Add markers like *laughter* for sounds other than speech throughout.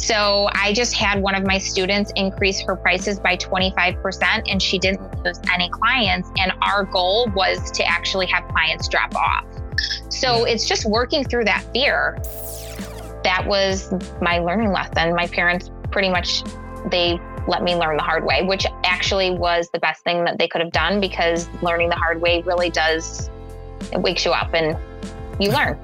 So I just had one of my students increase her prices by 25% and she didn't lose any clients. And our goal was to actually have clients drop off. So it's just working through that fear. That was my learning lesson. My parents pretty much they let me learn the hard way, which actually was the best thing that they could have done because learning the hard way really does it wakes you up and you learn.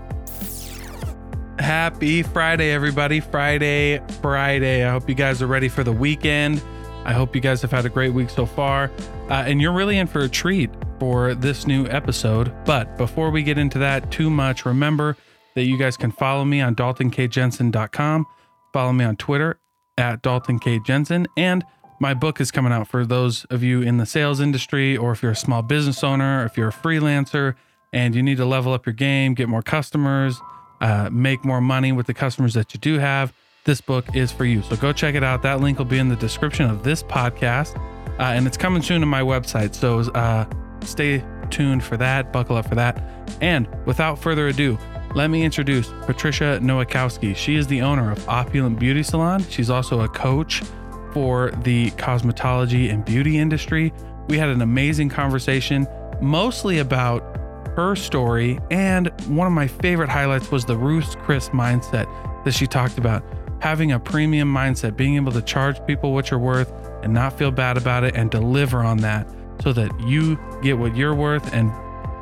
Happy Friday, everybody. Friday, Friday. I hope you guys are ready for the weekend. I hope you guys have had a great week so far. Uh, and you're really in for a treat for this new episode. But before we get into that too much, remember that you guys can follow me on daltonkjensen.com, follow me on Twitter at Dalton K. Jensen, and my book is coming out for those of you in the sales industry, or if you're a small business owner, if you're a freelancer and you need to level up your game, get more customers, uh, make more money with the customers that you do have. This book is for you. So go check it out. That link will be in the description of this podcast. Uh, and it's coming soon to my website. So uh, stay tuned for that. Buckle up for that. And without further ado, let me introduce Patricia Nowakowski. She is the owner of Opulent Beauty Salon. She's also a coach for the cosmetology and beauty industry. We had an amazing conversation, mostly about her story. And one of my favorite highlights was the Ruth Chris mindset that she talked about having a premium mindset, being able to charge people what you're worth and not feel bad about it and deliver on that so that you get what you're worth and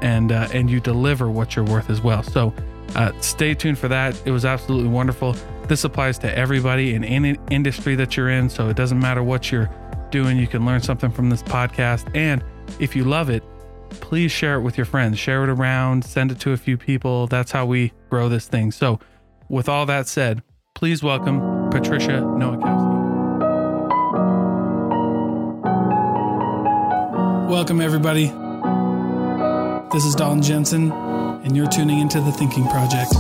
and uh, and you deliver what you're worth as well. So uh, stay tuned for that. It was absolutely wonderful. This applies to everybody in any industry that you're in. So it doesn't matter what you're doing, you can learn something from this podcast. And if you love it, please share it with your friends, share it around, send it to a few people. That's how we grow this thing. So, with all that said, please welcome Patricia Nowakowski. Welcome, everybody. This is Dalton Jensen, and you're tuning into The Thinking Project.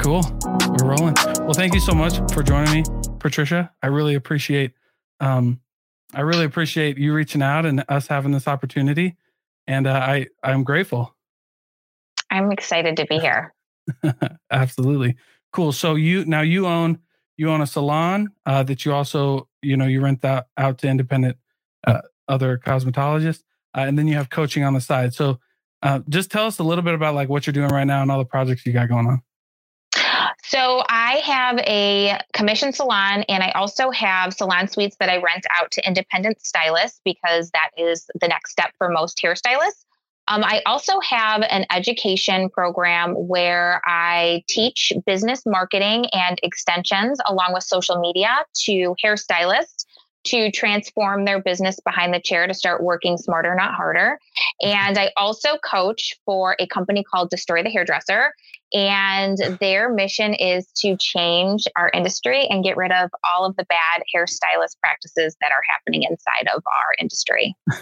Cool. We're rolling. Well, thank you so much for joining me, Patricia. I really appreciate um I really appreciate you reaching out and us having this opportunity. And uh, I I'm grateful. I'm excited to be *laughs* here. Absolutely. Cool. So you now you own you own a salon uh, that you also you know you rent that out to independent uh, other cosmetologists, uh, and then you have coaching on the side. So uh, just tell us a little bit about like what you're doing right now and all the projects you got going on. So I have a commission salon and I also have salon suites that I rent out to independent stylists because that is the next step for most hairstylists. Um, I also have an education program where I teach business marketing and extensions along with social media to hairstylists to transform their business behind the chair to start working smarter, not harder. And I also coach for a company called Destroy the Hairdresser. And their mission is to change our industry and get rid of all of the bad hairstylist practices that are happening inside of our industry. *laughs*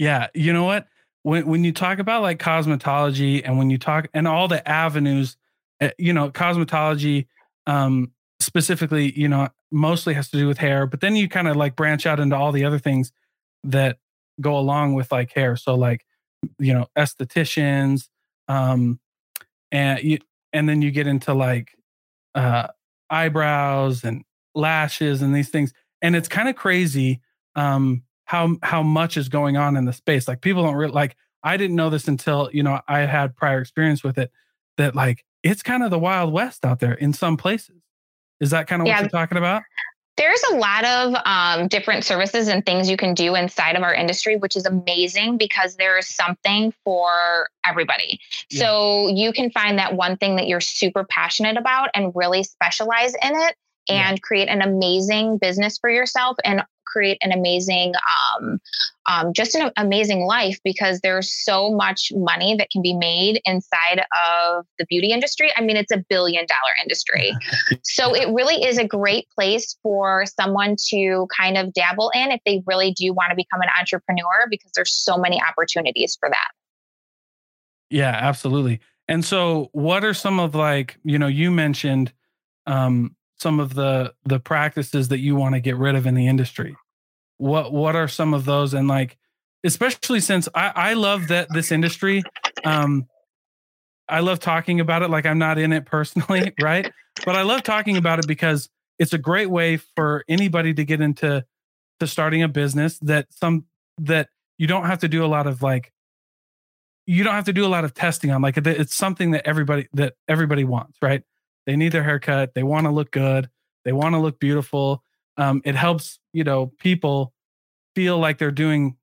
Yeah. You know what? When, when you talk about like cosmetology and when you talk and all the avenues, eh, you know, cosmetology, um, specifically, you know, mostly has to do with hair, but then you kind of like branch out into all the other things that go along with like hair. So like, you know, estheticians, um, and you, and then you get into like uh, eyebrows and lashes and these things, and it's kind of crazy um, how how much is going on in the space. Like people don't really like. I didn't know this until you know I had prior experience with it. That like it's kind of the wild west out there in some places. Is that kind of yeah. what you're talking about? There's a lot of um, different services and things you can do inside of our industry, which is amazing because there is something for everybody. Yeah. So you can find that one thing that you're super passionate about and really specialize in it and yeah. create an amazing business for yourself and create an amazing, um, um, just an amazing life because there's so much money that can be made inside of the beauty industry. I mean, it's a billion dollar industry. *laughs* so it really is a great place for someone to kind of dabble in if they really do want to become an entrepreneur because there's so many opportunities for that. Yeah, absolutely. And so what are some of like, you know, you mentioned um some of the the practices that you want to get rid of in the industry? What what are some of those? And like especially since i i love that this industry Um, I love talking about it like I'm not in it personally, *laughs* right? But I love talking about it because it's a great way for anybody to get into to starting a business that some that you don't have to do a lot of like you don't have to do a lot of testing on like it's something that everybody that everybody wants right they need their haircut. They want to look good. They want to look beautiful. Um, it helps you know people feel like they're doing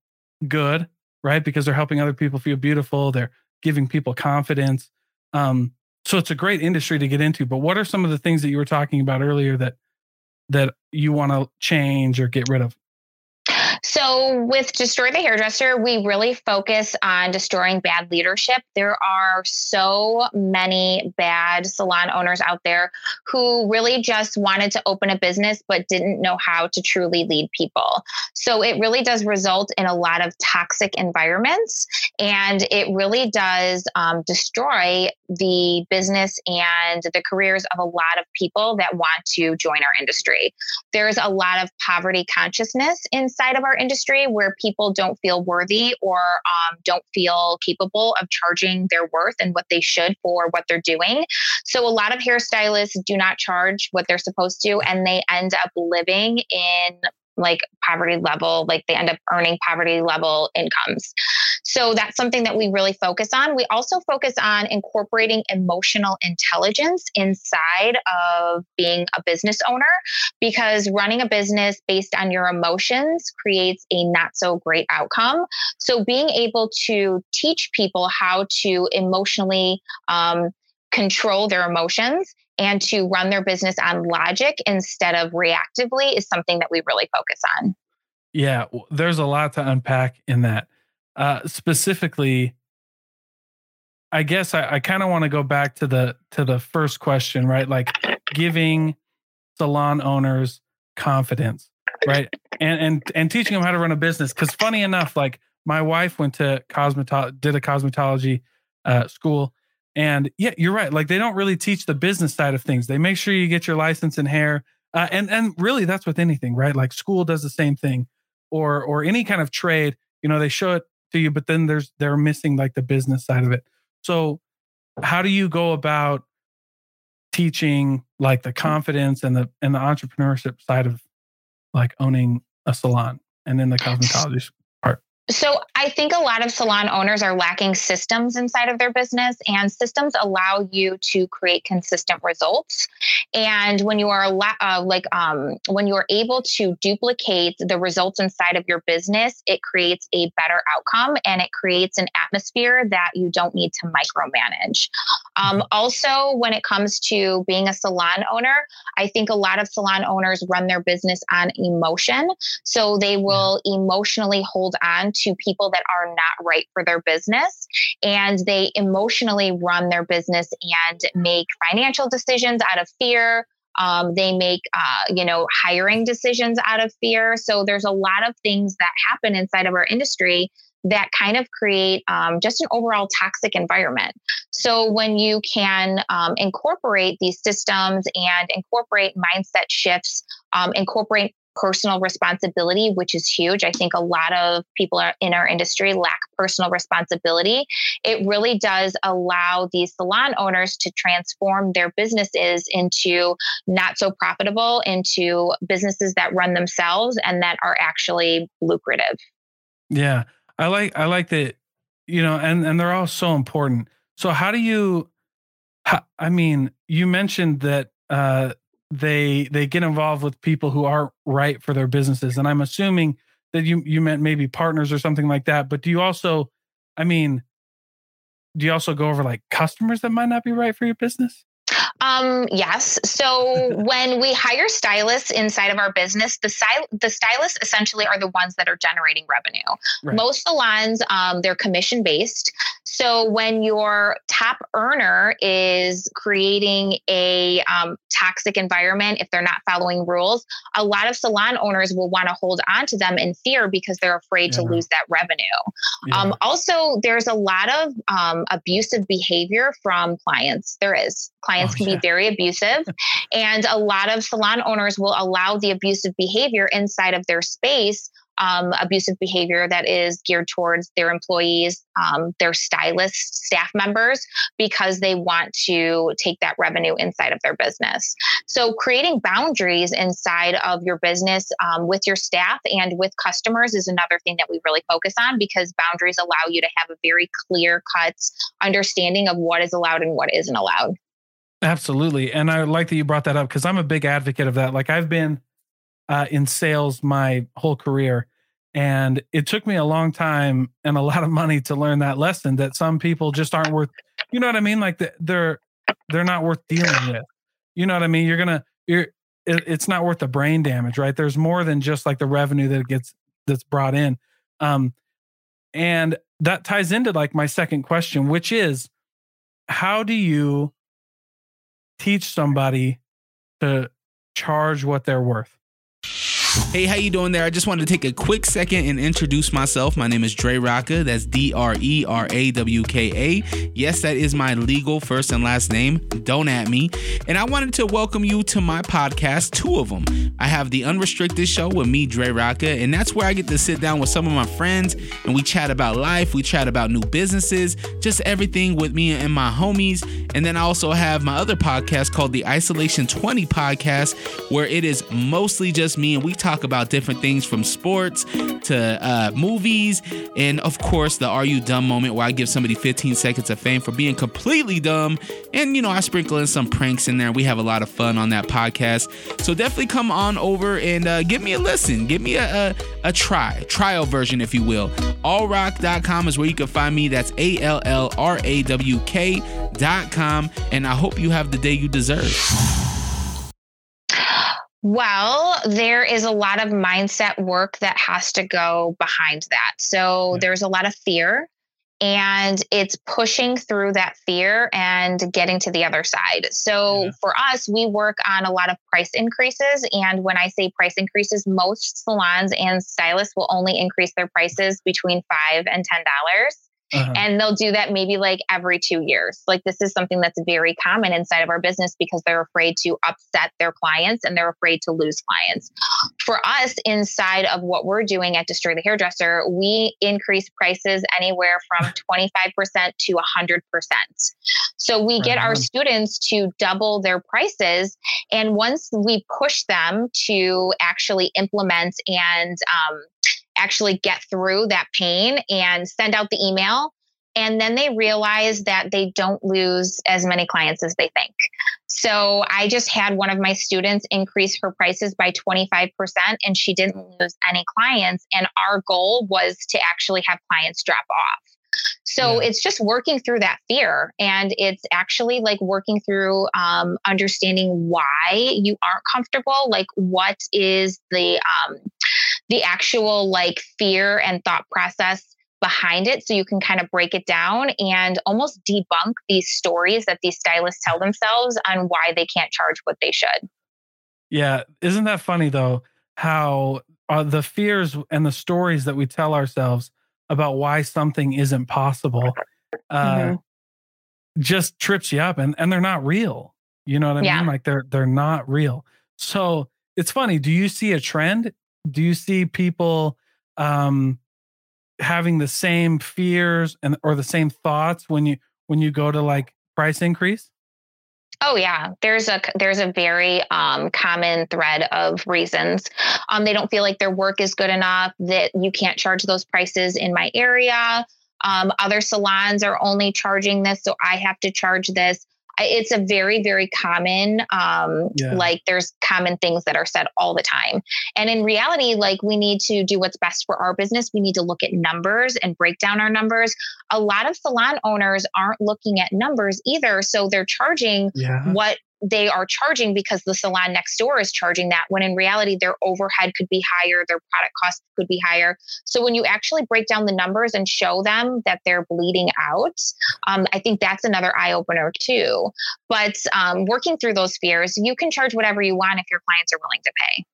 good right? Because they're helping other people feel beautiful. They're giving people confidence. Um, so it's a great industry to get into. But what are some of the things that you were talking about earlier that that you want to change or get rid of so, with Destroy the Hairdresser, we really focus on destroying bad leadership. There are so many bad salon owners out there who really just wanted to open a business but didn't know how to truly lead people. So, it really does result in a lot of toxic environments and it really does um, destroy the business and the careers of a lot of people that want to join our industry. There's a lot of poverty consciousness inside of our industry where people don't feel worthy or um, don't feel capable of charging their worth and what they should for what they're doing. So a lot of hairstylists do not charge what they're supposed to, and they end up living in like poverty level, like they end up earning poverty level incomes. So that's something that we really focus on. We also focus on incorporating emotional intelligence inside of being a business owner because running a business based on your emotions creates a not so great outcome. So being able to teach people how to emotionally um, control their emotions and to run their business on logic instead of reactively is something that we really focus on. Yeah, there's a lot to unpack in that. Uh, specifically, I guess I, I kind of want to go back to the to the first question, right? Like giving salon owners confidence, right? And and and teaching them how to run a business. Because funny enough, like my wife went to cosmetology, did a cosmetology uh, school, and yeah, you're right. Like they don't really teach the business side of things. They make sure you get your license in hair. Uh, and and really that's with anything, right? Like school does the same thing or or any kind of trade, you know, they show it to you, but then there's they're missing like the business side of it. So how do you go about teaching like the confidence and the and the entrepreneurship side of like owning a salon and then the *laughs* cosmetology so I think a lot of salon owners are lacking systems inside of their business, and systems allow you to create consistent results. And when you are uh, like um, when you are able to duplicate the results inside of your business, it creates a better outcome and it creates an atmosphere that you don't need to micromanage. Um, mm-hmm. also, when it comes to being a salon owner, I think a lot of salon owners run their business on emotion, so they will emotionally hold on to people that are not right for their business. And they emotionally run their business and make financial decisions out of fear. Um, they make, uh, you know, hiring decisions out of fear. So there's a lot of things that happen inside of our industry that kind of create um, just an overall toxic environment. So when you can um, incorporate these systems and incorporate mindset shifts, um, incorporate personal responsibility, which is huge. I think a lot of people in our industry lack personal responsibility. It really does allow these salon owners to transform their businesses into not so profitable, into businesses that run themselves and that are actually lucrative. Yeah. I like I like that, you know, and and they're all so important. So how do you I mean, you mentioned that uh they they get involved with people who aren't right for their businesses and i'm assuming that you you meant maybe partners or something like that but do you also i mean do you also go over like customers that might not be right for your business um, yes. So *laughs* when we hire stylists inside of our business, the sty- the stylists essentially are the ones that are generating revenue. Right. Most salons, um, they're commission based. So when your top earner is creating a um, toxic environment, if they're not following rules, a lot of salon owners will want to hold on to them in fear because they're afraid yeah. to lose that revenue. Yeah. Um, also, there's a lot of um, abusive behavior from clients. There is clients oh, can be very abusive, and a lot of salon owners will allow the abusive behavior inside of their space um, abusive behavior that is geared towards their employees, um, their stylist staff members, because they want to take that revenue inside of their business. So, creating boundaries inside of your business um, with your staff and with customers is another thing that we really focus on because boundaries allow you to have a very clear cut understanding of what is allowed and what isn't allowed. Absolutely. And I like that you brought that up because I'm a big advocate of that. Like I've been uh, in sales my whole career. And it took me a long time and a *laughs* lot of money to learn that lesson that some people just aren't worth, you know what I mean? Like they're, they're not worth dealing with. You know what I mean? You're going to, you're, it, it's not worth the brain damage, right? There's more than just like the revenue that gets, that's brought in. Um, and that ties into like my second question, which is how do you teach somebody to charge what they're worth? Hey, how you doing there? I just wanted to take a quick second and introduce myself. My name is Dre Rawka. That's D R E R A W K A. Yes, that is my legal first and last name. Don't at me. And I wanted to welcome you to my podcast, two of them. I have the Unrestricted Show with me, Dre Rawka, and that's where I get to sit down with some of my friends and we chat about life, we chat about new businesses, just everything with me and my homies. And then I also have my other podcast called the Isolation 20 Podcast, where it is mostly just me and we talk about different things from sports to uh, movies, and of course, the Are You Dumb moment where I give somebody 15 seconds of fame for being completely dumb. And, you know, I sprinkle in some pranks in there. We have a lot of fun on that podcast. So definitely come on over and uh, give me a listen. Give me a, a, a try, trial version, if you will. Allrawk.com is where you can find me. That's A L L R A W K.com. And I hope you have the day you deserve. Well, there is a lot of mindset work that has to go behind that. So yeah. there's a lot of fear and it's pushing through that fear and getting to the other side. So yeah. for us, we work on a lot of price increases. And when I say price increases, most salons and stylists will only increase their prices between five and ten dollars. Uh-huh. And they'll do that maybe like every two years. Like this is something that's very common inside of our business because they're afraid to upset their clients and they're afraid to lose clients. For us, inside of what we're doing at Destroy the Hairdresser, we increase prices anywhere from *laughs* 25% to 100%. So we get our students to double their prices. And once we push them to actually implement and um, actually get through that pain and send out the email. And then they realize that they don't lose as many clients as they think. So I just had one of my students increase her prices by 25% and she didn't lose any clients. And our goal was to actually have clients drop off. So yeah. it's just working through that fear. And it's actually like working through um, understanding why you aren't comfortable. Like, what is the, um, the actual like fear and thought process behind it so you can kind of break it down and almost debunk these stories that these stylists tell themselves on why they can't charge what they should. Yeah, isn't that funny though how uh, the fears and the stories that we tell ourselves about why something isn't possible uh, mm-hmm. just trips you up and and they're not real. You know what I yeah. mean? Like they're they're not real. So it's funny. Do you see a trend do you see people um, having the same fears and or the same thoughts when you when you go to like price increase? Oh yeah, there's a there's a very um, common thread of reasons. Um, they don't feel like their work is good enough. That you can't charge those prices in my area. Um, other salons are only charging this, so I have to charge this it's a very very common um yeah. like there's common things that are said all the time and in reality like we need to do what's best for our business we need to look at numbers and break down our numbers a lot of salon owners aren't looking at numbers either so they're charging yeah. what they are charging because the salon next door is charging that when in reality their overhead could be higher their product costs could be higher. So when you actually break down the numbers and show them that they're bleeding out um, i think that's another eye opener too. But um, working through those fears you can charge whatever you want if your clients are willing to pay.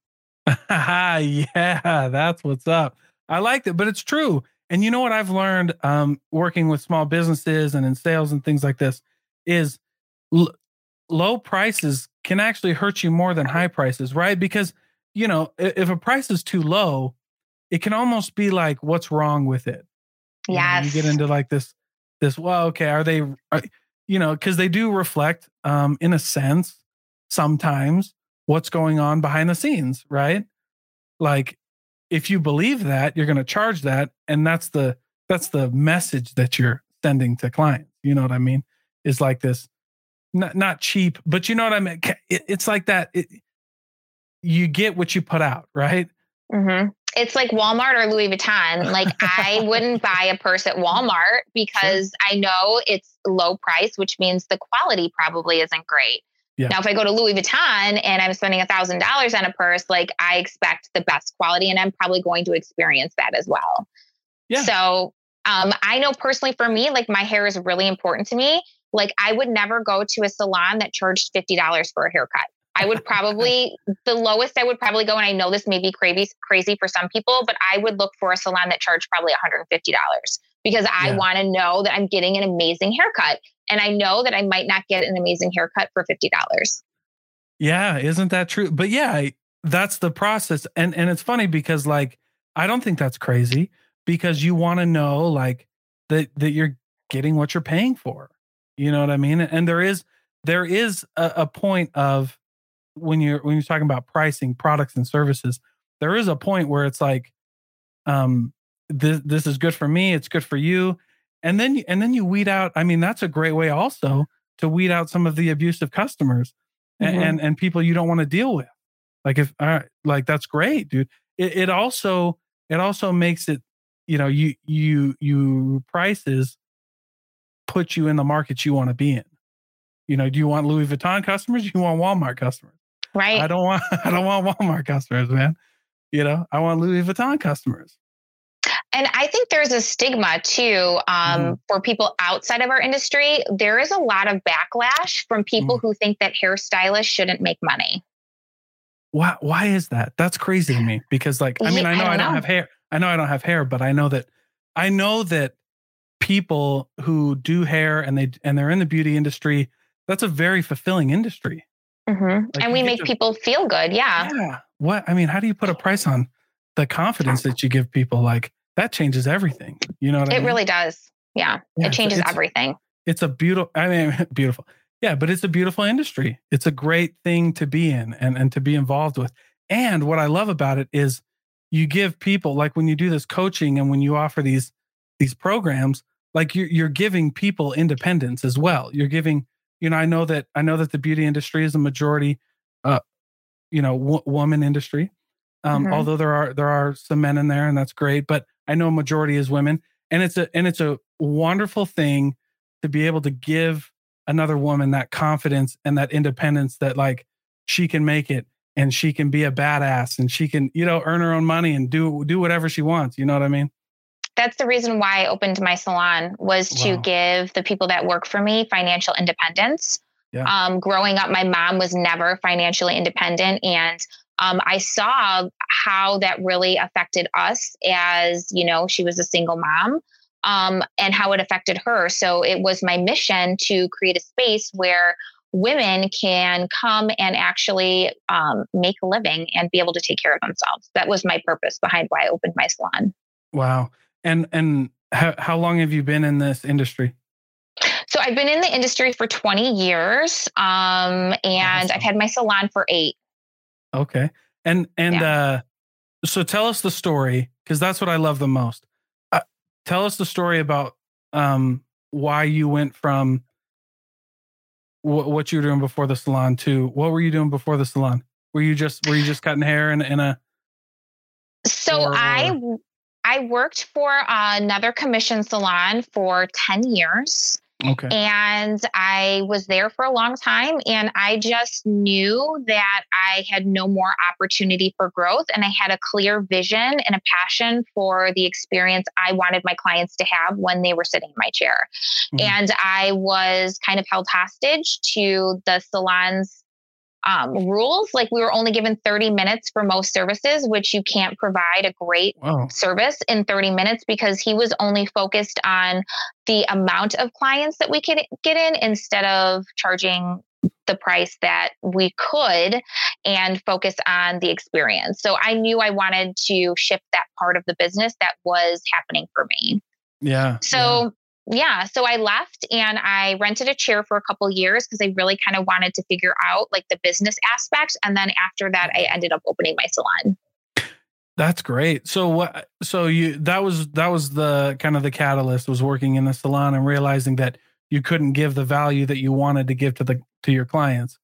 *laughs* Yeah that's what's up. I liked it but it's true. And you know what i've learned um, working with small businesses and in sales and things like this is low prices can actually hurt you more than high prices, right? Because, you know, if a price is too low, it can almost be like, what's wrong with it? You know, you get into like this, this, well, okay, are they, are, you know, because they do reflect, um, in a sense, sometimes what's going on behind the scenes, right? Like, if you believe that, you're going to charge that, and that's the that's the message that you're sending to clients. You know what I mean? Is like this, not not cheap, but you know what I mean. It- it's like that. It, you get what you put out, right? hmm It's like Walmart or Louis Vuitton. Like I *laughs* wouldn't buy a purse at Walmart because I know it's low price, which means the quality probably isn't great. Yeah. Now, if I go to Louis Vuitton and I'm spending a thousand dollars on a purse, like I expect the best quality, and I'm probably going to experience that as well. Yeah. So, um, I know personally for me, like my hair is really important to me. Like I would never go to a salon that charged fifty dollars for a haircut. I would probably *laughs* the lowest I would probably go, and I know this may be crazy crazy for some people, but I would look for a salon that charged probably $150 because I Yeah. want to know that I'm getting an amazing haircut. And I know that I might not get an amazing haircut for $50. Yeah, isn't that true? But yeah, I, that's the process, and and it's funny because like I don't think that's crazy because you want to know like that that you're getting what you're paying for. You know what I mean? And there is there is a, a point of when you're when you're talking about pricing products and services, there is a point where it's like, um, this this is good for me, it's good for you, and then you- and then you weed out. I mean, that's a great way also to weed out some of the abusive customers a- Mhm. and and people you don't want to deal with. Like if all right, like that's great, dude. It, it also it also makes it, you know, you you you prices put you in the market you want to be in. You know, do you want Louis Vuitton customers? Do *laughs* you want Walmart customers? Right. I don't want *laughs* I don't want Walmart customers, man. You know, I want Louis Vuitton customers. And I think there's a stigma too um, Mhm. for people outside of our industry. There is a lot of backlash from people who think that hairstylists shouldn't make money. Why why is that? That's crazy to me because like I mean Yeah, I I know I don't don't know. have hair. I know I don't have hair, but I know that I know that people who do hair and they and they're in the beauty industry, that's a very fulfilling industry. Mhm. Like, and we make to- people feel good. Yeah. Yeah. What I mean, how do you put a price on the confidence that you give people? Like that changes everything. You know what I It mean? really does. Yeah. Yeah, it changes it's- everything. it's a beautiful i mean *laughs* beautiful yeah but it's a beautiful industry it's a great thing to be in and, and to be involved with and what i love about it is you give people like when you do this coaching and when you offer these these programs like you're, you're giving people independence as well. You're giving you know i know that i know that the beauty industry is a majority uh you know w- woman industry. Um Mhm. although there are there are some men in there and that's great but i know a majority is women. And it's a and it's a wonderful thing to be able to give another woman that confidence and that independence that like she can make it and she can be a badass and she can you know earn her own money and do do whatever she wants you know what i mean That's the reason why I opened my salon was to Wow. give the people that work for me financial independence. Yeah. Um, growing up, my mom was never financially independent, and um, I saw how that really affected us as you know she was a single mom. Um, and how it affected her. So it was my mission to create a space where women can come and actually um, make a living and be able to take care of themselves. That was my purpose behind why I opened my salon. wow and and how, how long have you been in this industry So I've been in the industry for 20 years, um, and Awesome. I've had my salon for eight. okay and and uh so tell us the story because that's what i love the most uh, tell us the story about um why you went from wh- what you were doing before the salon to what were you doing before the salon were you just were you just cutting hair in, in a So Or- I I worked for another commission salon for 10 years. okay And I was there for a long time. And I just knew that I had no more opportunity for growth. And I had a clear vision and a passion for the experience I wanted my clients to have when they were sitting in my chair. Mhm. And I was kind of held hostage to the salon's um, rules. Like we were only given 30 minutes for most services, which you can't provide a great wow service in 30 minutes because he was only focused on the amount of clients that we could get in instead of charging the price that we could and focus on the experience. So I knew I wanted to shift that part of the business that was happening for me. Yeah. So yeah. so I left and I rented a chair for a couple years because I really kind of wanted to figure out like the business aspect and then after that I ended up opening my salon. That's great. So what so you that was that was the kind of the catalyst was working in the salon and realizing that you couldn't give the value that you wanted to give to the to your clients.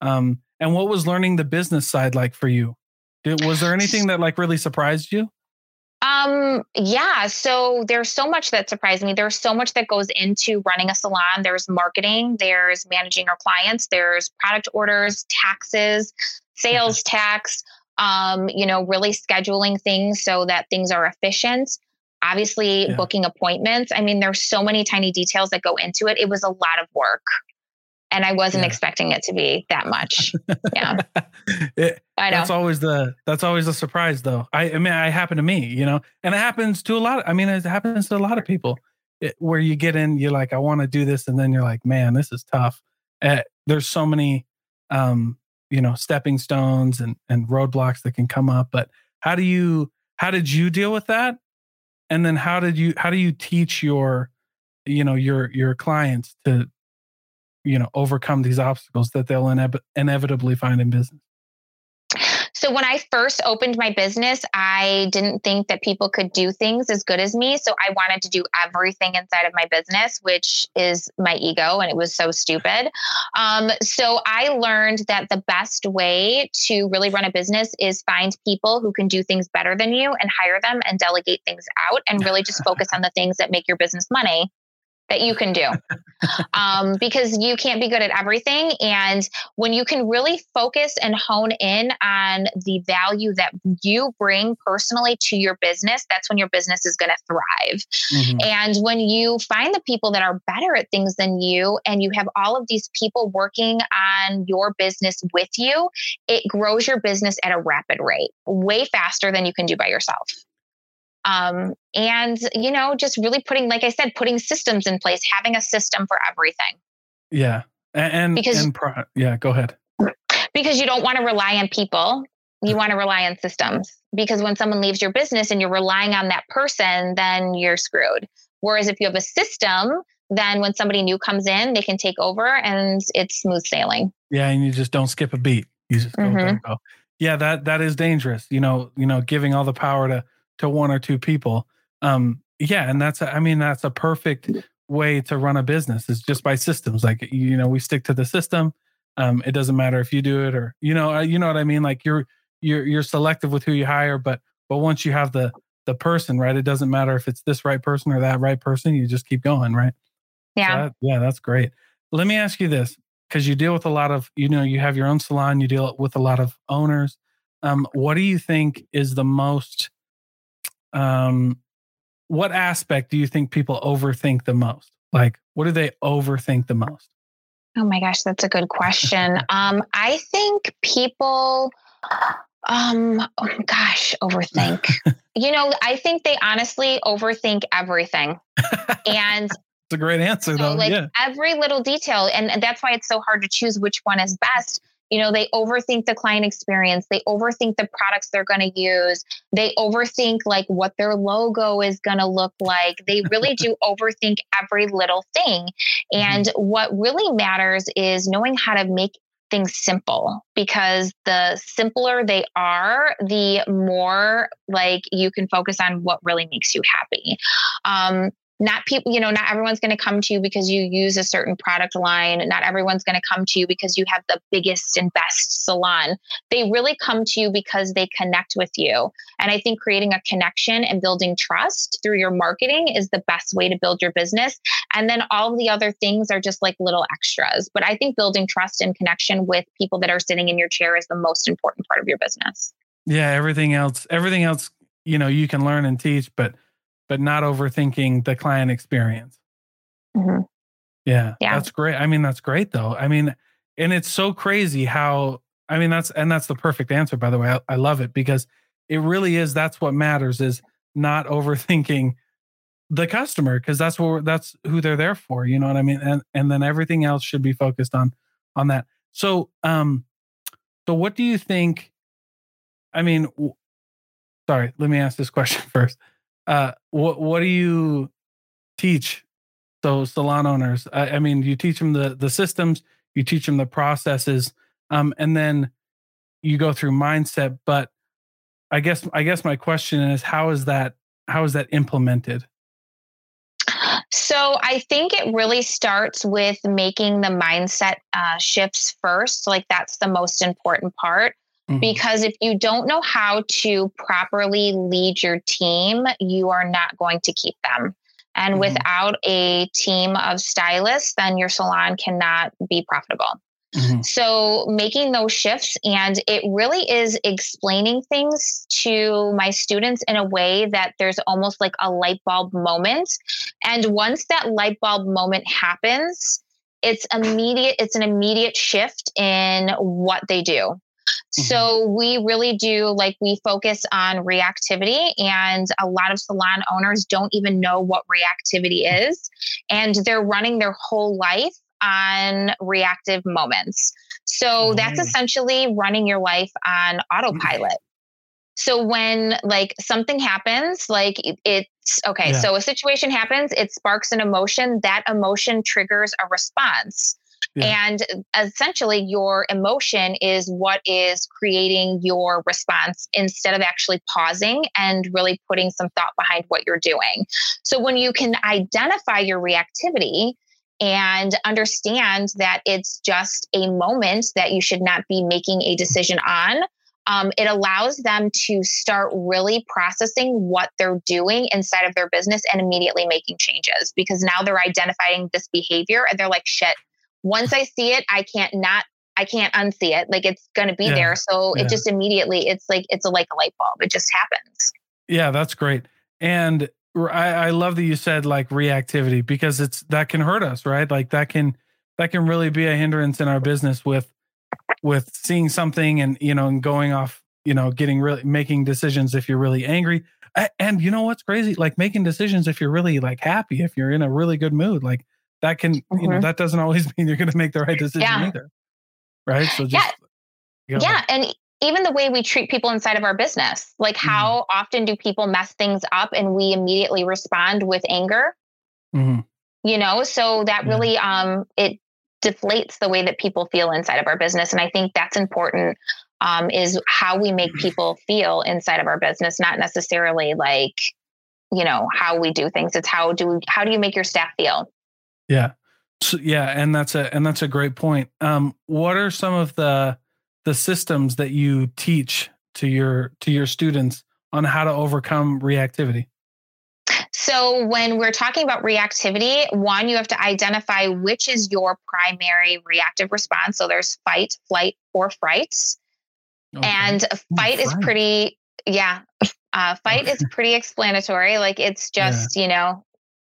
Um and what was learning the business side like for you? Did, was there anything that like really surprised you? Um, yeah. So there's so much that surprised me. There's so much that goes into running a salon. There's marketing, there's managing our clients, there's product orders, taxes, sales tax, um, you know, really scheduling things so that things are efficient. Obviously, yeah. booking appointments. I mean, there's so many tiny details that go into it. It was a lot of work and I wasn't yeah. expecting it to be that much. *laughs* Yeah, it, I know. That's always the that's always a surprise, though. I, I mean, it happened to me, you know, and it happens to a lot. Of, I mean, it happens to a lot of people it, where you get in, you're like, I want to do this, and then you're like, man, this is tough. Uh, there's so many, um, you know, stepping stones and and roadblocks that can come up. But how do you how did you deal with that? And then how did you how do you teach your you know your your clients to you know overcome these obstacles that they'll ine- inevitably find in business so when I first opened my business, I didn't think that people could do things as good as me. So I wanted to do everything inside of my business, which is my ego, and it was so stupid. Um, so I learned that the best way to really run a business is find people who can do things better than you and hire them and delegate things out and really just focus *laughs* on the things that make your business money that you can do *laughs* um, because you can't be good at everything. And when you can really focus and hone in on the value that you bring personally to your business, that's when your business is going to thrive. Mm-hmm. And when you find the people that are better at things than you, and you have all of these people working on your business with you, it grows your business at a rapid rate, way faster than you can do by yourself. Um, and, you know, just really putting, like I said, putting systems in place, having a system for everything. Yeah. And, because, and pro- yeah, go ahead. Because you don't want to rely on people. You want to rely on systems because when someone leaves your business and you're relying on that person, then you're screwed. Whereas if you have a system, then when somebody new comes in, they can take over and it's smooth sailing. Yeah. And you just don't skip a beat. You just go, mm-hmm. go, go. Yeah. That, that is dangerous. You know, you know, giving all the power to, to one or two people. Um, yeah, and that's a, I mean that's a perfect way to run a business is just by systems. Like you know, we stick to the system. Um, it doesn't matter if you do it or you know, uh, you know what I mean. Like you're you're you're selective with who you hire, but but once you have the the person right, it doesn't matter if it's this right person or that right person. You just keep going, right? Yeah, so that, yeah, that's great. Let me ask you this because you deal with a lot of you know you have your own salon, you deal with a lot of owners. Um, what do you think is the most um, what aspect do you think people overthink the most? Like, what do they overthink the most? Oh my gosh, that's a good question. *laughs* um, I think people, um, oh gosh, overthink. *laughs* you know, I think they honestly overthink everything. And it's a great answer, so, though. Like yeah. every little detail, and, and that's why it's so hard to choose which one is best you know they overthink the client experience they overthink the products they're going to use they overthink like what their logo is going to look like they really *laughs* do overthink every little thing mm-hmm. and mm-hmm. what really matters is knowing how to make things simple because the simpler they are, the more like you can focus on what really makes you happy. Um, not people you know not everyone's going to come to you because you use a certain product line. Not everyone's going to come to you because you have the biggest and best salon. They really come to you because they connect with you. And i think creating a connection and building trust through your marketing is the best way to build your business. And then all the other things are just like little extras. But i think building trust and connection with people that are sitting in your chair is the most important part of your business. Yeah everything else everything else you know you can learn and teach but but not overthinking the client experience. Mm-hmm. Yeah, yeah, that's great. I mean, that's great though. I mean, and it's so crazy how I mean that's and that's the perfect answer. By the way, I, I love it because it really is. That's what matters is not overthinking the customer because that's what that's who they're there for. You know what I mean? And and then everything else should be focused on on that. So, um, so what do you think? I mean, w- sorry, let me ask this question *laughs* first. Uh, what what do you teach? So salon owners, I, I mean, you teach them the the systems, you teach them the processes, um, and then you go through mindset. But I guess I guess my question is, how is that how is that implemented? So I think it really starts with making the mindset uh, shifts first. Like that's the most important part. Mm-hmm. Because if you don't know how to properly lead your team, you are not going to keep them. And mm-hmm. without a team of stylists, then your salon cannot be profitable. Mm-hmm. So making those shifts and it really is explaining things to my students in a way that there's almost like a light bulb moment. And once that light bulb moment happens, it's immediate, it's an immediate shift in what they do. Mm-hmm. So we really do like we focus on reactivity and a lot of salon owners don't even know what reactivity mm-hmm. is and they're running their whole life on reactive moments. So that's mm-hmm. essentially running your life on mm-hmm. autopilot. So when like something happens, like it's okay, yeah. so a situation happens, it sparks an emotion, that emotion triggers a response. Yeah. And essentially, your emotion is what is creating your response instead of actually pausing and really putting some thought behind what you're doing. So, when you can identify your reactivity, and understand that it's just a moment that you should not be making a decision on. Um, it allows them to start really processing what they're doing inside of their business and immediately making changes because now they're identifying this behavior and they're like, shit, once I see it, I can't not I can't unsee it. Like it's going to be yeah, there. So yeah. it just immediately, it's like, it's a, like a light bulb. It just happens. Yeah, that's great. And I, I love that you said like reactivity because it's that can hurt us, right? Like that can that can really be a hindrance in our business with with seeing something and you know and going off, you know, getting really making decisions if you're really angry. And you know what's crazy? Like making decisions if you're really like happy, if you're in a really good mood, like that can mm-hmm. you know mm-hmm. that doesn't always *laughs* mean you're going to make the right decision yeah. either, right? So just yeah, yeah, and even the way we treat people inside of our business. Like, mm-hmm. how often do people mess things up and we immediately respond with anger? Mm-hmm. You know, so that really um it deflates the way that people feel inside of our business, and I think that's important. Um, is how we make people feel inside of our business, not necessarily like you know how we do things. It's how do we, how do you make your staff feel? Yeah, so, yeah, and that's a and that's a great point. Um, what are some of the the systems that you teach to your to your students on how to overcome reactivity? So, when we're talking about reactivity, one, you have to identify which is your primary reactive response. So, there's fight, flight, or fright. Okay. And fight is pretty, yeah, *laughs* uh, fight is pretty explanatory. Like, it's just, yeah. you know,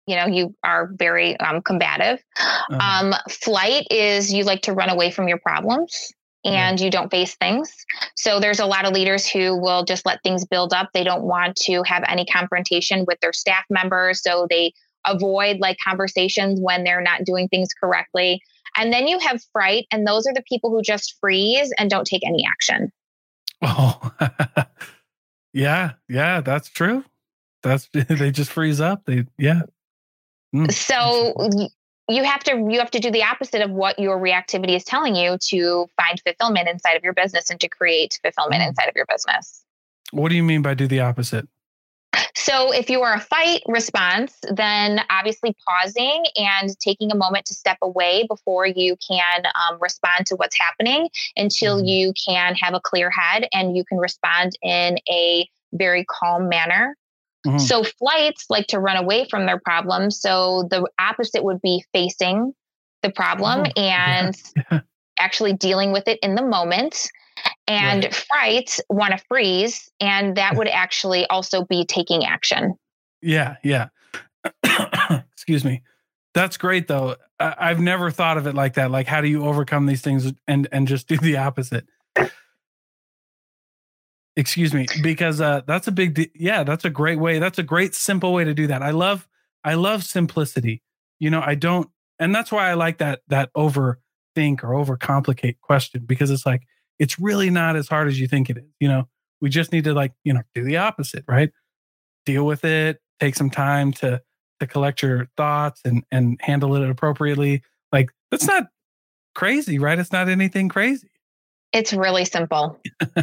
you know you are very um, combative uh-huh. um, flight is you like to run away from your problems and you don't face things. So there's a lot of leaders who will just let things build up. They don't want to have any confrontation with their staff members. So they avoid like conversations when they're not doing things correctly. And then you have fright, and those are the people who just freeze and don't take any action. Oh, *laughs* yeah, yeah, that's true. That's *laughs* they just freeze up. They, yeah. Mm. So you have to you have to do the opposite of what your reactivity is telling you to find fulfillment inside of your business and to create fulfillment mm. inside of your business. What do you mean by do the opposite? So, if you are a fight response, then obviously pausing and taking a moment to step away before you can um, respond to what's happening until mm. you can have a clear head and you can respond in a very calm manner Mm-hmm. So flights like to run away from their problems. So the opposite would be facing the problem oh, and yeah. *laughs* actually dealing with it in the moment. And right. fright want to freeze, and that would actually also be taking action. Yeah, yeah. *coughs* Excuse me. That's great though. I- have never thought of it like that. Like, how do you overcome these things and and just do the opposite? Excuse me because uh that's a big de- yeah that's a great way that's a great simple way to do that i love i love simplicity you know i don't and that's why i like that that over overthink or overcomplicate question because it's like it's really not as hard as you think it is. You know, we just need to like, you know, do the opposite, right? Deal with it, take some time to to collect your thoughts and and handle it appropriately. Like that's not crazy, right? It's not anything crazy. It's really simple. *laughs*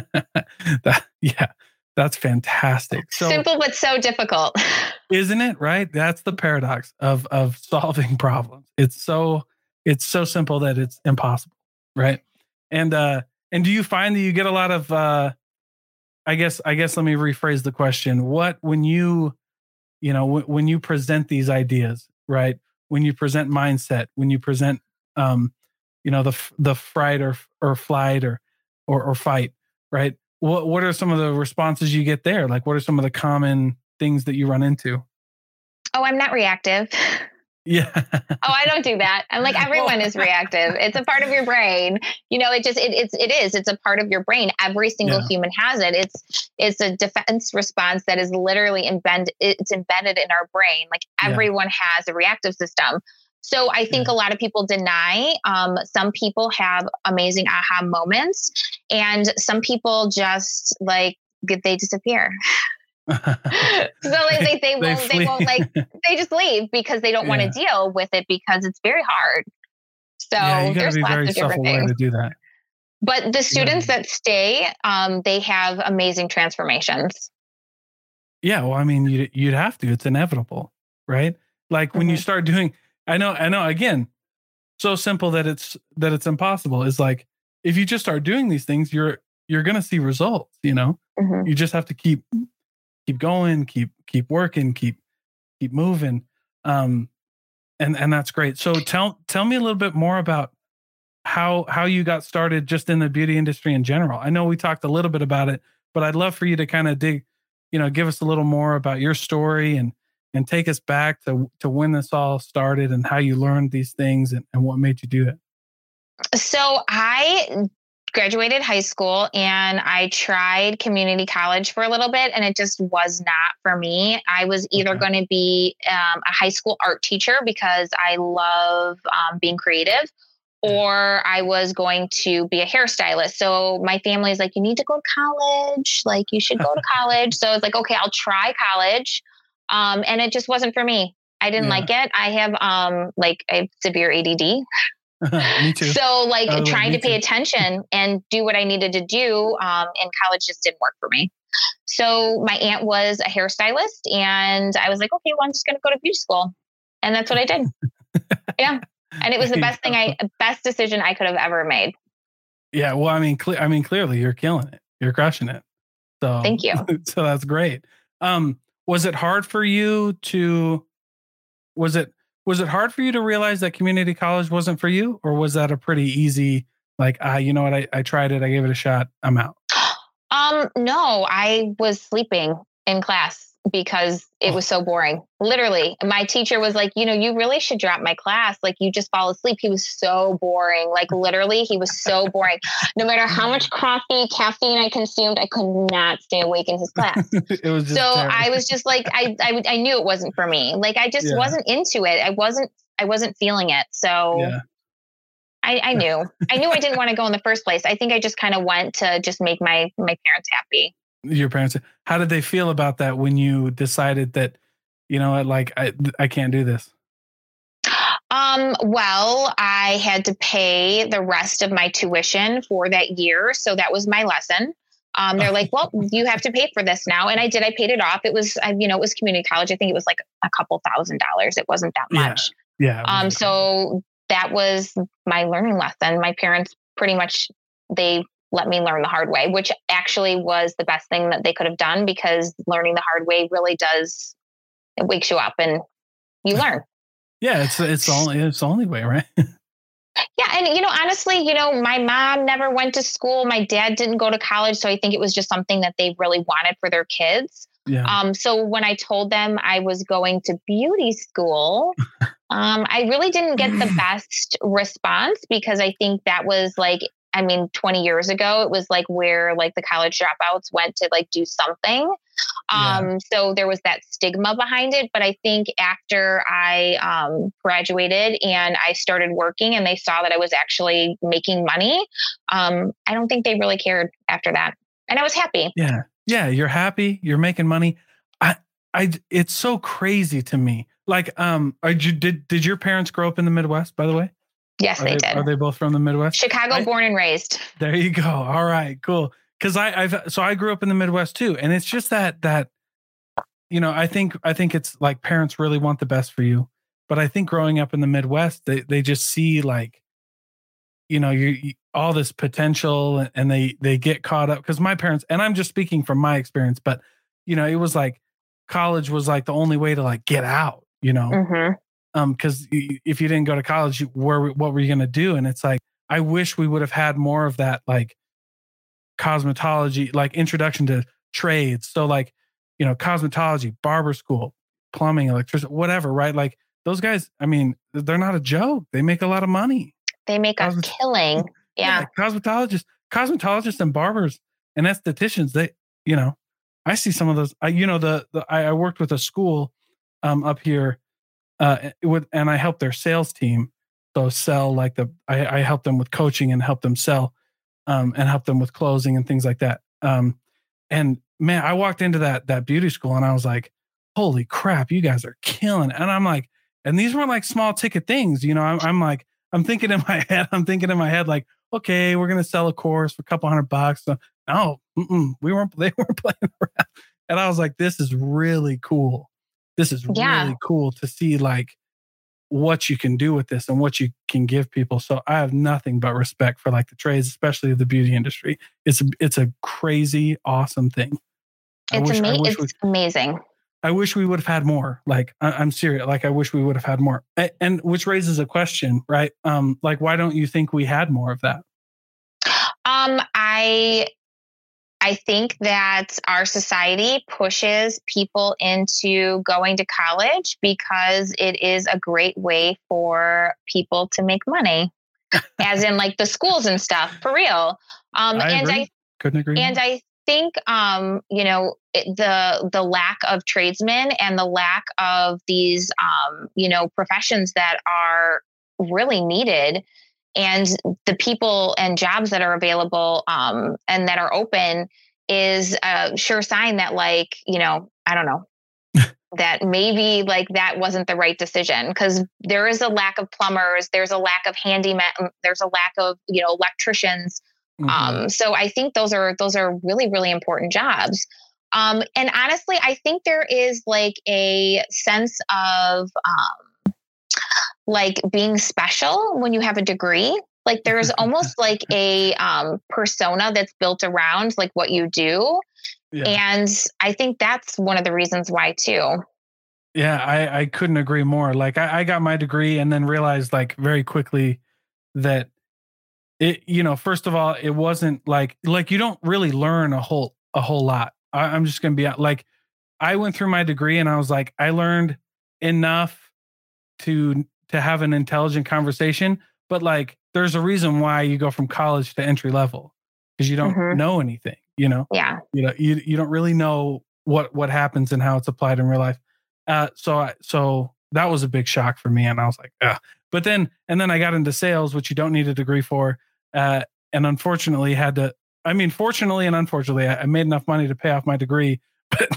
that, yeah, that's fantastic. So, simple but so difficult. *laughs* Isn't it? Right? That's the paradox of of *laughs* solving problems. It's so it's so simple that it's impossible, right? And uh and do you find that you get a lot of uh I guess I guess let me rephrase the question. What when you you know w- when you present these ideas, right? When you present mindset, when you present um you know the the fright or or flight or or or fight, right? What what are some of the responses you get there? Like what are some of the common things that you run into? Oh, I'm not reactive. Yeah. oh, I don't do that. I'm like *laughs* everyone is reactive. It's a part of your brain. You know, it just it, it's it is. It's a part of your brain. Every single yeah. human has it. It's it's a defense response that is literally embedded. It's embedded in our brain. Like everyone yeah. has a reactive system. So I think yeah. a lot of people deny. Um, some people have amazing aha moments, and some people just like they disappear. *laughs* so like they, they, won't they, they, won't like *laughs* they just leave because they don't yeah. want to deal with it because it's very hard. So yeah, there's lots of different things to do that. But the students that stay, um, they have amazing transformations. Yeah, well, I mean, you'd you'd have to. It's inevitable, right? Like when mm-hmm. you start doing I know, I know. Again, so simple that it's that it's impossible. Is like if you just start doing these things, you're you're gonna see results. You know, mm-hmm. you just have to keep keep going, keep keep working, keep keep moving. Um, and and that's great. So tell tell me a little bit more about how how you got started just in the beauty industry in general. I know we talked a little bit about it, but I'd love for you to kind of dig, you know, give us a little more about your story and and take us back to, to when this all started and how you learned these things and, and what made you do it. So I graduated high school and I tried community college for a little bit and it just was not for me. I was either okay. going to be um, a high school art teacher because I love um, being creative or I was going to be a hairstylist. So my family's like, you need to go to college. Like you should go to *laughs* college. So it's like, okay, I'll try college. Um, and it just wasn't for me. I didn't yeah. like it. I have um like a severe ADD. *laughs* me too. So like oh, trying to pay too. attention and do what I needed to do um, in college just didn't work for me. So my aunt was a hairstylist, and I was like, okay, well, I'm just going to go to beauty school, and that's what I did. *laughs* yeah, and it was the best thing I, best decision I could have ever made. Yeah, well, I mean, cle- I mean, clearly you're killing it. You're crushing it. So thank you. *laughs* so that's great. Um, was it hard for you to was it was it hard for you to realize that community college wasn't for you? Or was that a pretty easy like ah you know what? I, I tried it. I gave it a shot. I'm out. Um no i was sleeping in class because it oh. was so boring. Literally, my teacher was like, you know, you really should drop my class. Like, you just fall asleep. He was so boring. Like, *laughs* literally, he was so boring. No matter how mm. much coffee, caffeine I consumed, I could not stay awake in his class. *laughs* it was so terrible. I was just like, I, I, I knew it wasn't for me. Like, I just yeah. wasn't into it. I wasn't, I wasn't feeling it. So. Yeah. I, I knew. I knew I didn't want to go in the first place. I think I just kind of went to just make my my parents happy your parents how did they feel about that when you decided that you know like i i can't do this um, well, I had to pay the rest of my tuition for that year. So that was my lesson. Um, they're like, well, *laughs* you have to pay for this now. And I did, I paid it off. It was, you know, it was community college. I think it was like a couple thousand dollars. It wasn't that much. Yeah. yeah um, so that was my learning lesson. My parents pretty much, they let me learn the hard way, which actually was the best thing that they could have done because learning the hard way really does it wakes you up and you learn. *laughs* yeah, it's it's only it's the only way, right? *laughs* yeah, and you know, honestly, you know, my mom never went to school. My dad didn't go to college, so I think it was just something that they really wanted for their kids. Yeah. Um, so when I told them I was going to beauty school, *laughs* um, I really didn't get the best response because I think that was like I mean, 20 years ago, it was like where like the college dropouts went to like do something. Um, yeah. So there was that stigma behind it. But I think after I um, graduated and I started working and they saw that I was actually making money, um, I don't think they really cared after that. And I was happy. Yeah. Yeah. You're happy. You're making money. I, I, it's so crazy to me. Like, um, are you, did, did your parents grow up in the Midwest, by the way? Yes, they, they, did. Are they both from the Midwest? Chicago, I, born and raised. There you go. All right, cool. Because I, I've so I grew up in the Midwest too, and it's just that that you know I think I think it's like parents really want the best for you, but I think growing up in the Midwest, they they just see like you know you, you all this potential, and they they get caught up because my parents and I'm just speaking from my experience, but you know it was like college was like the only way to like get out, you know. Mm-hmm um because if you didn't go to college where what were you going to do? And it's like i wish we would have had more of that like cosmetology like introduction to trades. So like you know cosmetology barber school plumbing electricity whatever right? Like those guys i mean they're not a joke. They make a lot of money. They make Cosmet- a killing. yeah. yeah. cosmetologists cosmetologists and barbers and estheticians they you know i see some of those i you know the, the I, I worked with a school um up here uh, with, and I help their sales team. So sell like the, I, I help them with coaching and help them sell, um, and help them with closing and things like that. Um, and man, I walked into that that beauty school and I was like, holy crap, you guys are killing. And I'm like, and these weren't like small ticket things, you know. I'm, I'm like, I'm thinking in *laughs* my head, I'm thinking in my head, like, okay, we're gonna sell a course for a couple hundred bucks. So, no, we weren't. *laughs* They weren't playing around. And I was like, this is really cool this is yeah. really cool to see like what you can do with this and what you can give people. So I have nothing but respect for like the trades, especially the beauty industry. It's it's a crazy awesome thing. It's, wish, ama- it's we, amazing. I wish we would have had more. Like I, am serious. Like I wish we would have had more. And, and which raises a question, right? Um, like why don't you think we had more of that? Um, I I think that our society pushes people into going to college because it is a great way for people to make money, *laughs* as in like the schools and stuff for real. Um, I and agree. I couldn't agree. And more. I think, um, you know, the the lack of tradesmen and the lack of these, um, you know, professions that are really needed and the people and jobs that are available um, and that are open is a sure sign that like you know i don't know *laughs* that maybe like that wasn't the right decision. Because there is a lack of plumbers there's a lack of handyman mm, there's a lack of you know electricians. Mm-hmm. um, so i think those are those are really really important jobs. Um, and honestly i think there is like a sense of um, like being special when you have a degree. Like there's *laughs* almost like a um, persona that's built around like what you do. Yeah. and i think that's one of the reasons why too. Yeah i i couldn't agree more. Like I, I got my degree and then realized like very quickly that it you know first of all it wasn't like like you don't really learn a whole a whole lot. I, i'm just gonna be like i went through my degree and i was like i learned enough to to have an intelligent conversation but like there's a reason why you go from college to entry level because you don't mm-hmm. know anything you know yeah you know you, you don't really know what what happens and how it's applied in real life uh so I, so that was a big shock for me and i was like Ugh. but then and then i got into sales which you don't need a degree for uh and unfortunately had to i mean fortunately and unfortunately i, I made enough money to pay off my degree *laughs* but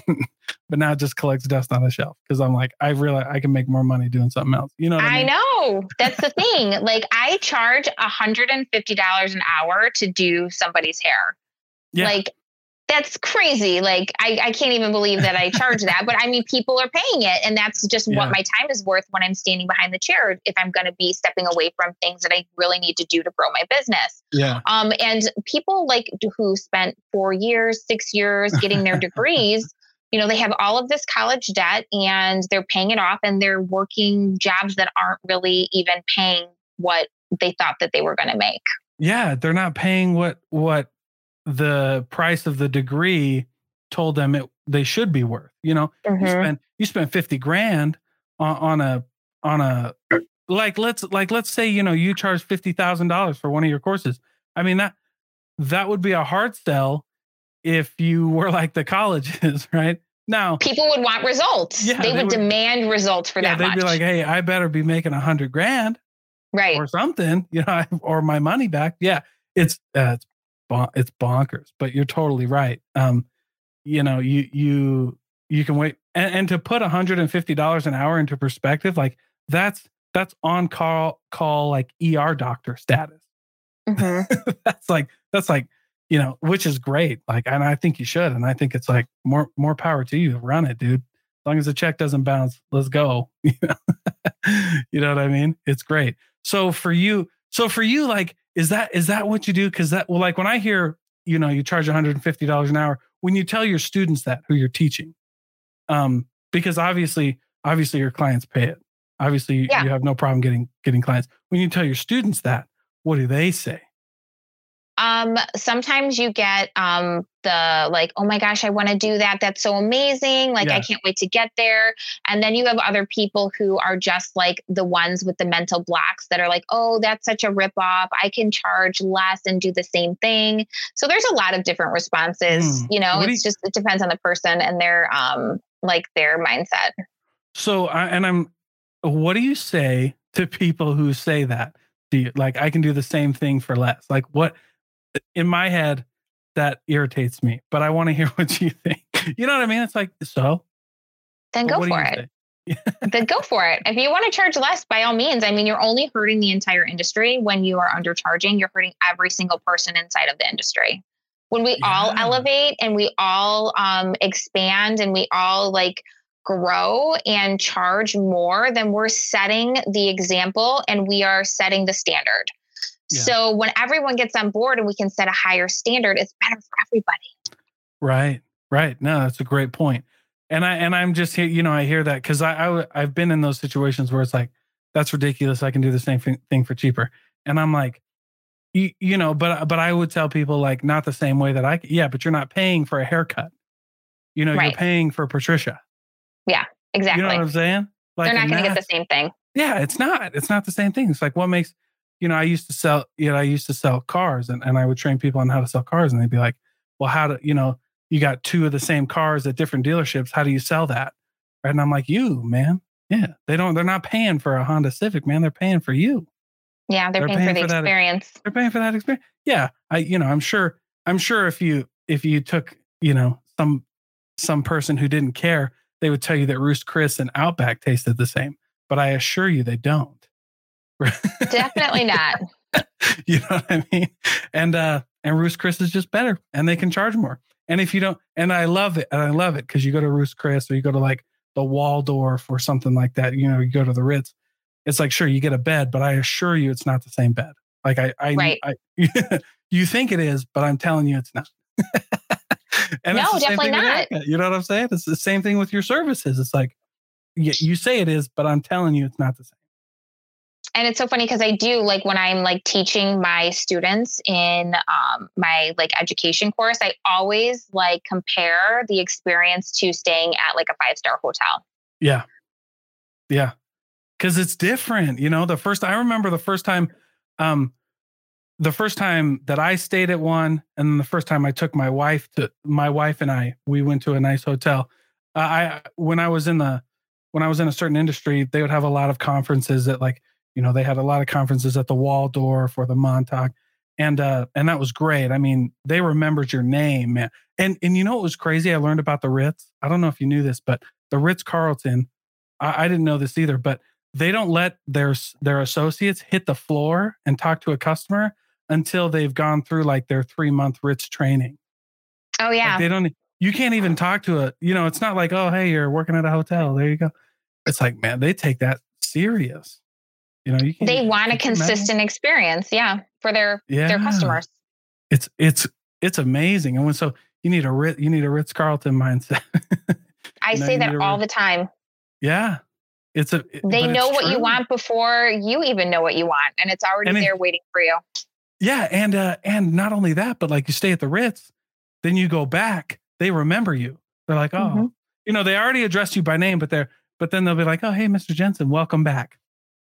but now it just collects dust on the shelf because I'm like, I realize I can make more money doing something else. You know I, I mean? know. That's the *laughs* thing. Like I charge $150 an hour to do somebody's hair. Yeah. Like that's crazy. Like I, I can't even believe that I charge that. But I mean people are paying it. And that's just yeah. what my time is worth when I'm standing behind the chair if I'm gonna be stepping away from things that I really need to do to grow my business. Yeah. Um and people like who spent four years, six years getting their *laughs* degrees you know, they have all of this college debt and they're paying it off and they're working jobs that aren't really even paying what they thought that they were going to make. Yeah, they're not paying what what the price of the degree told them it they should be worth. You know, mm-hmm. you spent you spent 50 grand on, on a on a like let's like let's say you know you charge fifty thousand dollars for one of your courses. I mean that that would be a hard sell if you were like the colleges, *laughs* right? Now people would want results. Yeah, they, they would, would- demand results for yeah, that they'd much. be like, "Hey, I better be making a hundred grand right. or something, *laughs* you know, or my money back." Yeah, it's uh, it's bon- it's bonkers, but you're totally right. Um, you know, you you you can wait, and, and to put 150 dollars an hour into perspective, like that's that's on call call like ER doctor status. Mhm. *laughs* that's like that's like you know which is great like and i think you should and i think it's like more more power to you run it dude. As long as the check doesn't bounce let's go *laughs* you know? You know what i mean? It's great. So for you so for you like is that is that what you do? Because that well like when i hear you know you charge 150 dollars an hour when you tell your students that who you're teaching um because obviously obviously your clients pay it. Obviously Yeah. you have no problem getting getting clients. When you tell your students that what do they say Um, sometimes you get um the like, oh my gosh, I want to do that. That's so amazing. Like Yeah. I can't wait to get there. And then you have other people who are just like the ones with the mental blocks that are like, oh, that's such a ripoff. I can charge less and do the same thing. So there's a lot of different responses. Hmm. You know, What it's just it depends on the person and their um like their mindset. So, I, and I'm, what do you say to people who say that? Do you like, I can do the same thing for less? Like, what in my head that irritates me, but I want to hear *laughs* what you think. You know what I mean? It's like, so Then go for it. *laughs* then go for it. If you want to charge less, by all means. I mean, you're only hurting the entire industry when you are undercharging. You're hurting every single person inside of the industry. When we all elevate and we all um, expand and we all like grow and charge more, then we're setting the example and we are setting the standard. Yeah. So when everyone gets on board and we can set a higher standard, it's better for everybody. Right, right. No, that's a great point. And I and I'm just here, you know, I hear that because I I've been in those situations where it's like, that's ridiculous. I can do the same thing, thing for cheaper, and I'm like, you, you know, but but I would tell people like not the same way that I yeah, but you're not paying for a haircut. You know, you're paying for Patricia. Yeah, exactly. You know what I'm saying? Like, They're not going to get the same thing. yeah, it's not. It's not the same thing. It's like what makes you know, I used to sell, you know, I used to sell cars and, and I would train people on how to sell cars and they'd be like, Well, how do you know, you got two of the same cars at different dealerships. How do you sell that? Right. And I'm like, you, man. Yeah. They don't they're not paying for a Honda Civic, man. They're paying for you. Yeah, they're, They're paying, for the for that- experience. They're paying for that experience. Yeah. I you know, I'm sure I'm sure if you if you took, you know, some some person who didn't care, they would tell you that Ruth's Chris and Outback tasted the same. But I assure you they don't. Definitely not. *laughs* you know what I mean? And uh and Ruth's Chris is just better and they can charge more. And if you don't and I love it, and I love it because you go to Ruth's Chris or you go to like the Waldorf or something like that, you know, you go to the Ritz, it's like sure you get a bed, but I assure you it's not the same bed. Like I I, Right. I *laughs* you think it is, but I'm telling you it's not. *laughs* and No, it's the same definitely thing not. You know what I'm saying? It's the same thing with your services. It's like you say it is, but I'm telling you it's not the same. And it's so funny because I do like when I'm like teaching my students in um, my like education course, I always like compare the experience to staying at like a five star hotel. Yeah. Yeah. Cause it's different. You know, the first I remember the first time um the first time that I stayed at one and then the first time I took my wife to my wife and I we went to a nice hotel. Uh, I when I was in the when I was in a certain industry, they would have a lot of conferences that like, you know, they had a lot of conferences at the Waldorf or the Montauk. And uh and that was great. I mean, they remembered your name, man. And and you know what was crazy? I learned about the Ritz. I don't know if you knew this, but the Ritz Carlton, I, I didn't know this either, but they don't let their their associates hit the floor and talk to a customer until they've gone through like their three month Ritz training. Oh Like, yeah. they don't. You can't even talk to a. You know, it's not like oh hey you're working at a hotel. There you go. It's like man, they take that serious. You know, you they want a can you imagine? consistent experience, yeah, for their yeah. their customers. It's it's it's amazing. And when so you need a Ritz, you need a *laughs* Ritz Carlton mindset. I say that all the time. yeah, it's a. it- They know what you want before you even know what you want, and it's already And it- there waiting for you. Yeah, and uh and not only that, but like you stay at the Ritz, then you go back, they remember you. They're like, oh, Mhm. you know, they already addressed you by name, but they're but then they'll be like, oh, hey, Mr. Jensen, welcome back.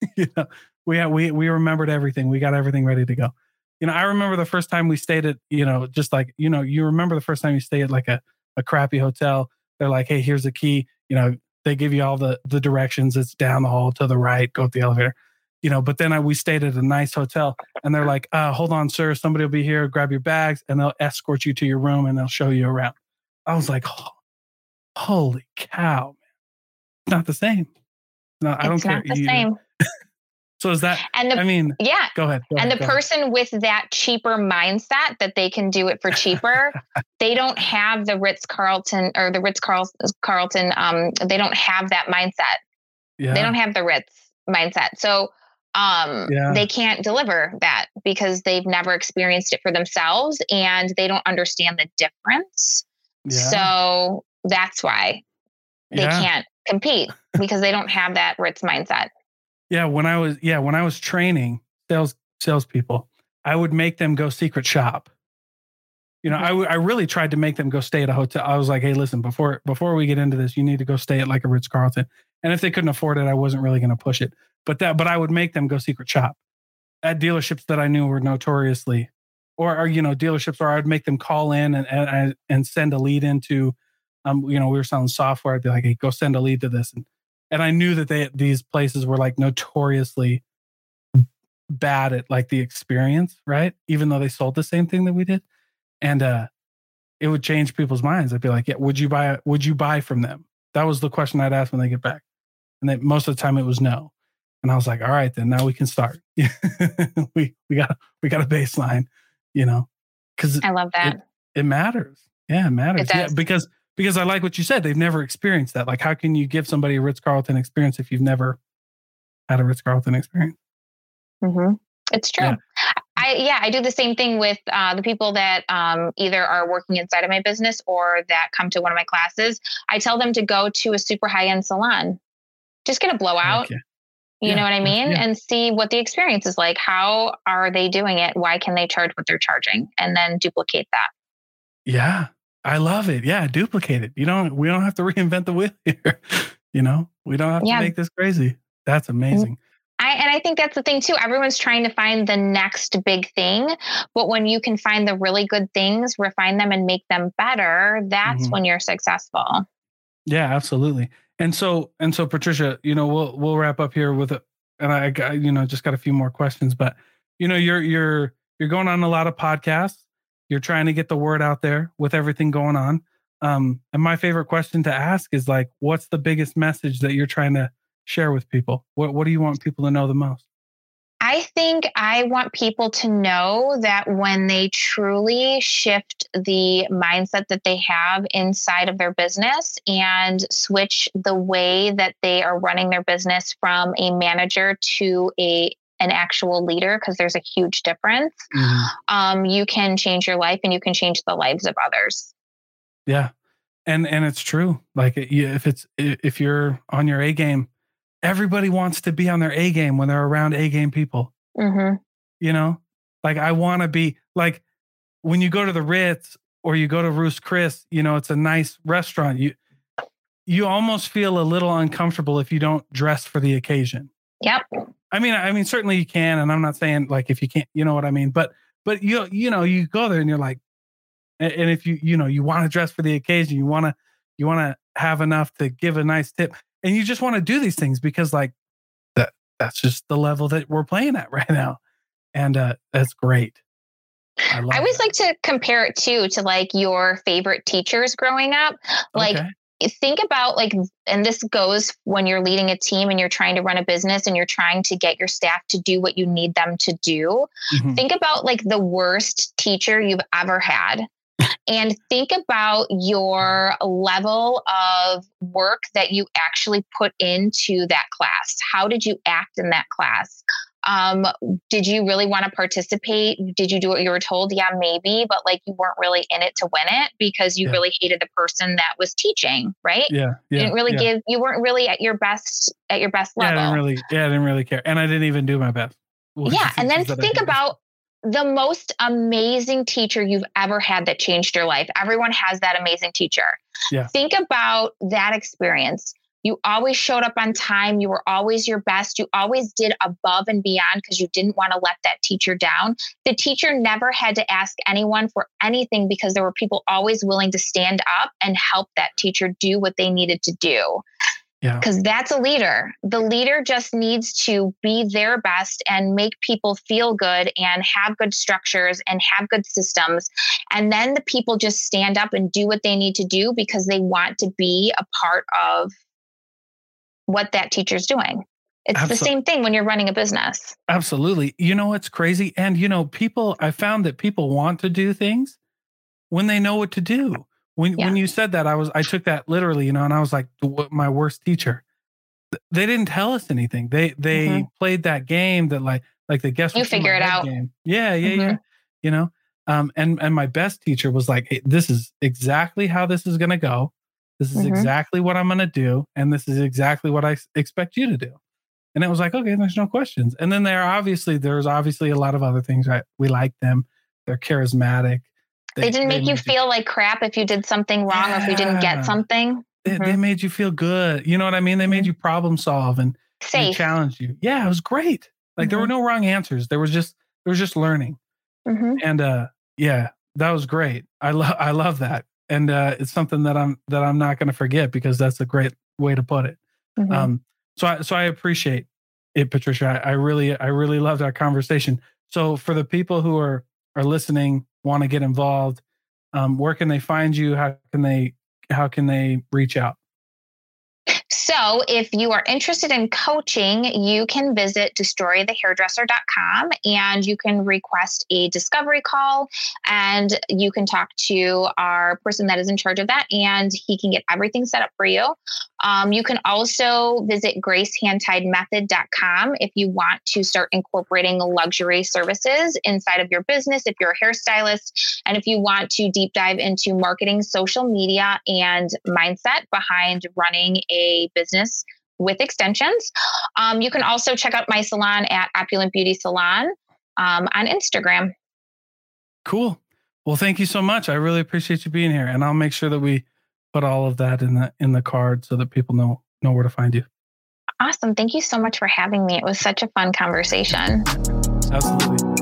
*laughs* you know, we we we remembered everything. We got everything ready to go. you know, I remember the first time we stayed at, you know, just like, you know, you remember the first time you stayed at like a, a crappy hotel. They're like, hey, here's the key. You know, they give you all the the directions. It's down the hall to the right, go up the elevator. You know, but then I, we stayed at a nice hotel and they're like, uh, hold on, sir, somebody will be here, grab your bags, and they'll escort you to your room and they'll show you around. I was like, oh, holy cow, man. Not the same. No, I don't it's care. not the You- same. *laughs* So is that And the I mean, yeah, go ahead. go and the ahead, ahead. person with that cheaper mindset that they can do it for cheaper, *laughs* they don't have the Ritz Carlton or the Ritz Carlton. Um, they don't have that mindset. yeah. They don't have the Ritz mindset. So um, Yeah. they can't deliver that because they've never experienced it for themselves and they don't understand the difference. yeah. So that's why they yeah. can't compete *laughs* because they don't have that Ritz mindset. Yeah, when I was yeah, when I was training sales salespeople, I would make them go secret shop. You know, I mm-hmm. w- I really tried to make them go stay at a hotel. I was like, hey, listen, before before we get into this, you need to go stay at like a Ritz Carlton. And if they couldn't afford it, I wasn't really going to push it. But that but I would make them go secret shop at dealerships that I knew were notoriously, or, or you know dealerships, or I'd make them call in and and and send a lead into, um, you know, we were selling software. I'd be like, hey, go send a lead to this, and and I knew that they these places were like notoriously bad at like the experience, right? Even though they sold the same thing that we did, and uh, it would change people's minds. I'd be like, yeah, would you buy? Would you buy from them? That was the question I'd ask when they get back, and they, most of the time it was no. And I was like, all right, then now we can start. *laughs* we we got we got a baseline, you know, because I love that. it matters. Yeah, it matters. It yeah, because because I like what you said. They've never experienced that. Like, how can you give somebody a Ritz Carlton experience if you've never had a Ritz Carlton experience? hmm It's true. Yeah. I yeah, I do the same thing with uh, the people that um, either are working inside of my business or that come to one of my classes. I tell them to go to a super high end salon, just get a blowout. Okay. You Yeah, know what I mean? yeah. And see what the experience is like. How are they doing it? Why can they charge what they're charging? And then duplicate that. Yeah, I love it. Yeah, duplicate it. You don't. We don't have to *laughs* reinvent the wheel here. you know, we don't have Yeah. to make this crazy. That's amazing. I, and I think that's the thing too. Everyone's trying to find the next big thing, but when you can find the really good things, refine them, and make them better, that's Mhm. when you're successful. Yeah, absolutely. And so and so, Patricia, you know, we'll we'll wrap up here with, a, and I got you know just got a few more questions, but you know, you're you're you're going on a lot of podcasts. You're trying to get the word out there with everything going on. Um, and my favorite question to ask is like, what's the biggest message that you're trying to share with people? What what do you want people to know the most? I think I want people to know that when they truly shift the mindset that they have inside of their business and switch the way that they are running their business from a manager to a an actual leader because there's a huge difference um, you can change your life and you can change the lives of others Yeah, and and it's true. Like if it's if you're on your A game, everybody wants to be on their A game when they're around A game people. hmm You know, like I want to be like when you go to the Ritz or you go to Ruth's Chris. You know, it's a nice restaurant. You you almost feel a little uncomfortable if you don't dress for the occasion. Yep I mean, I mean, certainly you can, and I'm not saying like if you can't, you know what I mean. But but you you know you go there and you're like, and, and if you you know you want to dress for the occasion, you want to you want to have enough to give a nice tip, and you just want to do these things because like that that's just the level that we're playing at *laughs* right now, and uh that's great. I, I always that. like to compare it too to like your favorite teachers growing up. Like Okay. Think about like and this goes when you're leading a team and you're trying to run a business and you're trying to get your staff to do what you need them to do. Mhm. Think about like the worst teacher you've ever had. And think about your level of work that you actually put into that class. How did you act in that class? Um, did you really want to participate? Did you do what you were told? Yeah, maybe, but like you weren't really in it to win it because you Yeah. really hated the person that was teaching, right? yeah, yeah, you didn't really yeah. give you weren't really at your best at your best Yeah, I level. didn't really, yeah, I didn't really care, and I didn't even do my best. *laughs* yeah, and then teachers that I think about the most amazing teacher you've ever had that changed your life. Everyone has that amazing teacher. Yeah. Think about that experience. You always showed up on time. You were always your best. You always did above and beyond because you didn't want to let that teacher down. The teacher never had to ask anyone for anything because there were people always willing to stand up and help that teacher do what they needed to do. Yeah. Because that's a leader. The leader just needs to be their best and make people feel good and have good structures and have good systems. And then the people just stand up and do what they need to do because they want to be a part of what that teacher's doing. It's the same thing when you're running a business. Absolutely. You know what's crazy? And you know, people I found that people want to do things when they know what to do. When Yeah. when you said that, I was I took that literally, you know, and I was like, "What my worst teacher. They didn't tell us anything. They they Mhm. played that game that like like the guess You what's in my figure it out. Game. Yeah, yeah, yeah. Mhm. You know, um, and and my best teacher was like, hey, "This is exactly how this is going to go. This is Mhm. exactly what I'm going to do, and this is exactly what I expect you to do." And it was like, okay, there's no questions. And then there obviously there's obviously a lot of other things, right? We like them. They're charismatic. They, didn't make you made feel like crap if you did something wrong or if you didn't get something. they, they made you feel good. You know what I mean? They made Mhm. you problem solve and they Safe. challenged you. Yeah, it was great. Like there were no wrong answers. There was just there was just learning. hmm And uh yeah, that was great. I love I love that. And uh it's something that I'm that I'm not gonna forget because that's a great way to put it. hmm Um, so I so I appreciate it, Patricia. I, I really I really loved our conversation. So for the people who are are listening, want to get involved, um, where can they find you? How can they how can they reach out? So, if you are interested in coaching, you can visit destroythehairdresser.com and you can request a discovery call and you can talk to our person that is in charge of that and he can get everything set up for you. Um, you can also visit gracehandtiedmethod.com if you want to start incorporating luxury services inside of your business, if you're a hairstylist, and if you want to deep dive into marketing, social media, and mindset behind running a business with extensions. Um, you can also check out my salon at Opulent Beauty Salon um, on Instagram. Cool. Well, thank you so much. I really appreciate you being here, and I'll make sure that we put all of that in the in the card so that people know know where to find you. Awesome. Thank you so much for having me. It was such a fun conversation. Absolutely.